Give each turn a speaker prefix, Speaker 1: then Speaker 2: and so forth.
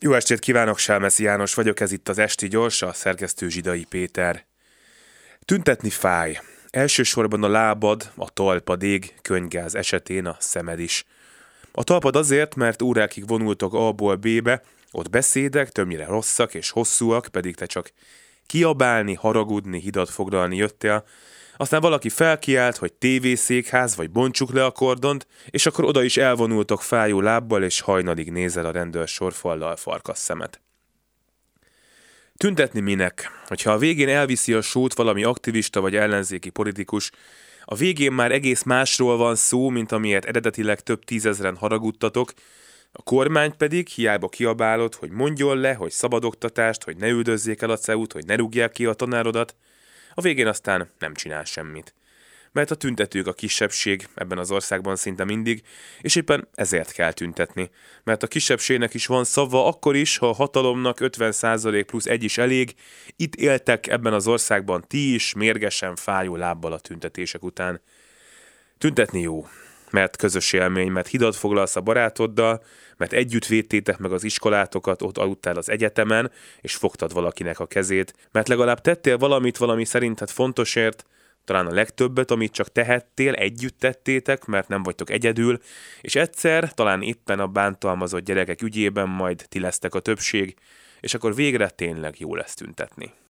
Speaker 1: Jó estét kívánok, Sálmeszi János vagyok, ez itt az Esti Gyors, a szerkesztő Zsidai Péter. Tüntetni fáj. Elsősorban a lábad, a talpad ég, könygáz esetén a szemed is. A talpad azért, mert órákig vonultok A-ból B-be, ott beszédek, többnyire rosszak és hosszúak, pedig te csak kiabálni, haragudni, hidat foglalni jöttél, aztán valaki felkiált, hogy tévészékház, vagy bontsuk le a kordont, és akkor oda is elvonultok fájó lábbal, és hajnalig nézel a rendőr sorfallal farkas szemet. Tüntetni minek? Hogyha a végén elviszi a sót valami aktivista vagy ellenzéki politikus, a végén már egész másról van szó, mint amiért eredetileg több tízezren haragudtatok, a kormány pedig hiába kiabálott, hogy mondjon le, hogy szabad oktatást, hogy ne üldözzék el a CEU-t, hogy ne rúgják ki a tanárodat, a végén aztán nem csinál semmit. Mert a tüntetők a kisebbség ebben az országban szinte mindig, és éppen ezért kell tüntetni. Mert a kisebbségnek is van szava akkor is, ha a hatalomnak 50% plusz egy is elég, itt éltek ebben az országban ti is mérgesen fájó lábbal a tüntetések után. Tüntetni jó, mert közös élmény, mert hidat foglalsz a barátoddal, mert együtt védtétek meg az iskolátokat, ott aludtál az egyetemen, és fogtad valakinek a kezét, mert legalább tettél valamit valami szerinted fontosért, talán a legtöbbet, amit csak tehettél, együtt tettétek, mert nem vagytok egyedül, és egyszer, talán éppen a bántalmazott gyerekek ügyében majd ti lesztek a többség, és akkor végre tényleg jó lesz tüntetni.